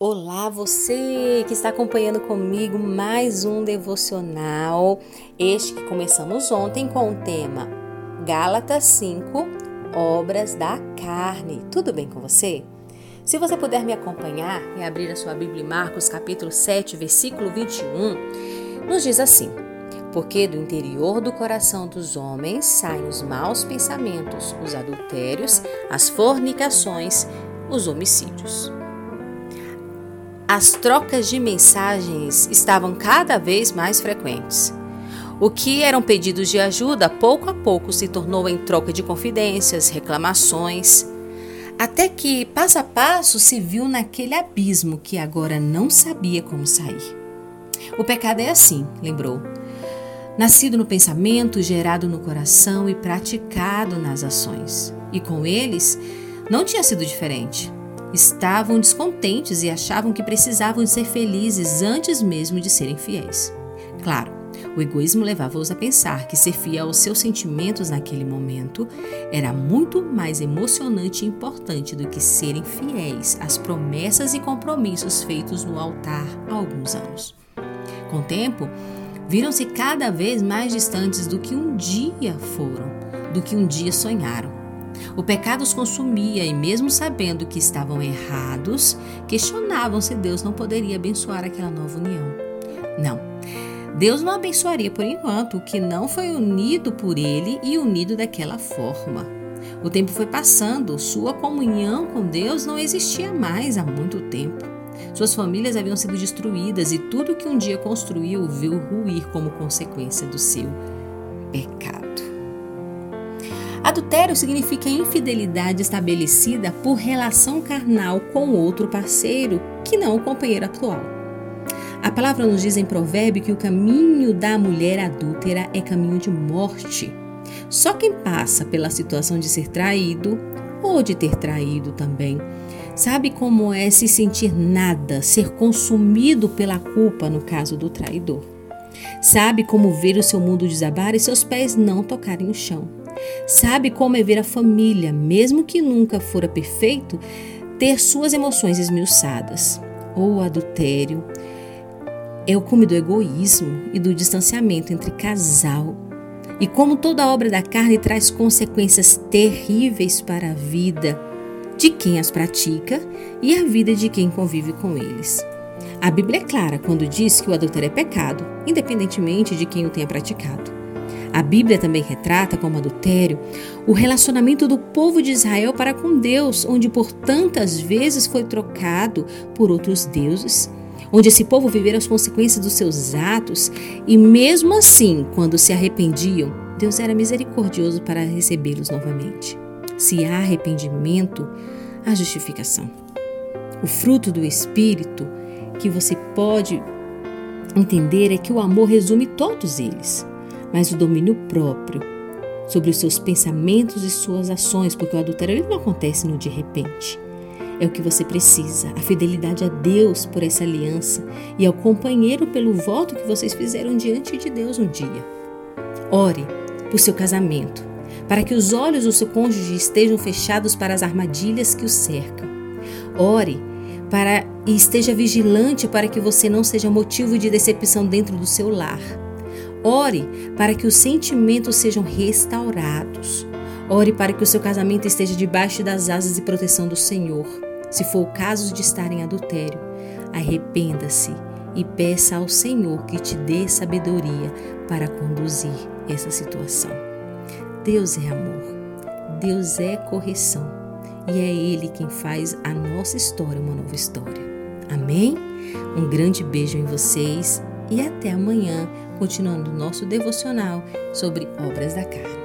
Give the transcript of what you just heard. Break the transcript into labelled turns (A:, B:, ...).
A: Olá, você que está acompanhando comigo mais um devocional. Este que começamos ontem com o tema Gálatas 5, Obras da Carne. Tudo bem com você? Se você puder me acompanhar e abrir a sua Bíblia em Marcos, capítulo 7, versículo 21, nos diz assim: Porque do interior do coração dos homens saem os maus pensamentos, os adultérios, as fornicações, os homicídios. As trocas de mensagens estavam cada vez mais frequentes. O que eram pedidos de ajuda, pouco a pouco se tornou em troca de confidências, reclamações, até que, passo a passo, se viu naquele abismo que agora não sabia como sair. O pecado é assim, lembrou. Nascido no pensamento, gerado no coração e praticado nas ações. E com eles, não tinha sido diferente estavam descontentes e achavam que precisavam ser felizes antes mesmo de serem fiéis. Claro, o egoísmo levava-os a pensar que ser fiel aos seus sentimentos naquele momento era muito mais emocionante e importante do que serem fiéis às promessas e compromissos feitos no altar há alguns anos. Com o tempo, viram-se cada vez mais distantes do que um dia foram, do que um dia sonharam. O pecado os consumia e, mesmo sabendo que estavam errados, questionavam se Deus não poderia abençoar aquela nova união. Não. Deus não abençoaria por enquanto o que não foi unido por ele e unido daquela forma. O tempo foi passando, sua comunhão com Deus não existia mais há muito tempo. Suas famílias haviam sido destruídas e tudo que um dia construiu viu ruir como consequência do seu pecado. Adultério significa infidelidade estabelecida por relação carnal com outro parceiro, que não o companheiro atual. A palavra nos diz em provérbio que o caminho da mulher adúltera é caminho de morte. Só quem passa pela situação de ser traído ou de ter traído também sabe como é se sentir nada, ser consumido pela culpa no caso do traidor. Sabe como ver o seu mundo desabar e seus pés não tocarem o chão. Sabe como é ver a família, mesmo que nunca fora perfeito, ter suas emoções esmiuçadas. Ou o adultério é o cume do egoísmo e do distanciamento entre casal. E como toda obra da carne traz consequências terríveis para a vida de quem as pratica e a vida de quem convive com eles. A Bíblia é clara quando diz que o adultério é pecado, independentemente de quem o tenha praticado. A Bíblia também retrata como adultério o relacionamento do povo de Israel para com Deus, onde por tantas vezes foi trocado por outros deuses, onde esse povo vivera as consequências dos seus atos e mesmo assim, quando se arrependiam, Deus era misericordioso para recebê-los novamente. Se há arrependimento, há justificação. O fruto do Espírito que você pode entender é que o amor resume todos eles mas o domínio próprio sobre os seus pensamentos e suas ações, porque o adultério não acontece no de repente. É o que você precisa, a fidelidade a Deus por essa aliança e ao companheiro pelo voto que vocês fizeram diante de Deus um dia. Ore por seu casamento, para que os olhos do seu cônjuge estejam fechados para as armadilhas que o cercam. Ore para e esteja vigilante para que você não seja motivo de decepção dentro do seu lar. Ore para que os sentimentos sejam restaurados. Ore para que o seu casamento esteja debaixo das asas de proteção do Senhor. Se for o caso de estar em adultério, arrependa-se e peça ao Senhor que te dê sabedoria para conduzir essa situação. Deus é amor, Deus é correção e é Ele quem faz a nossa história uma nova história. Amém? Um grande beijo em vocês e até amanhã, continuando nosso devocional sobre obras da carne.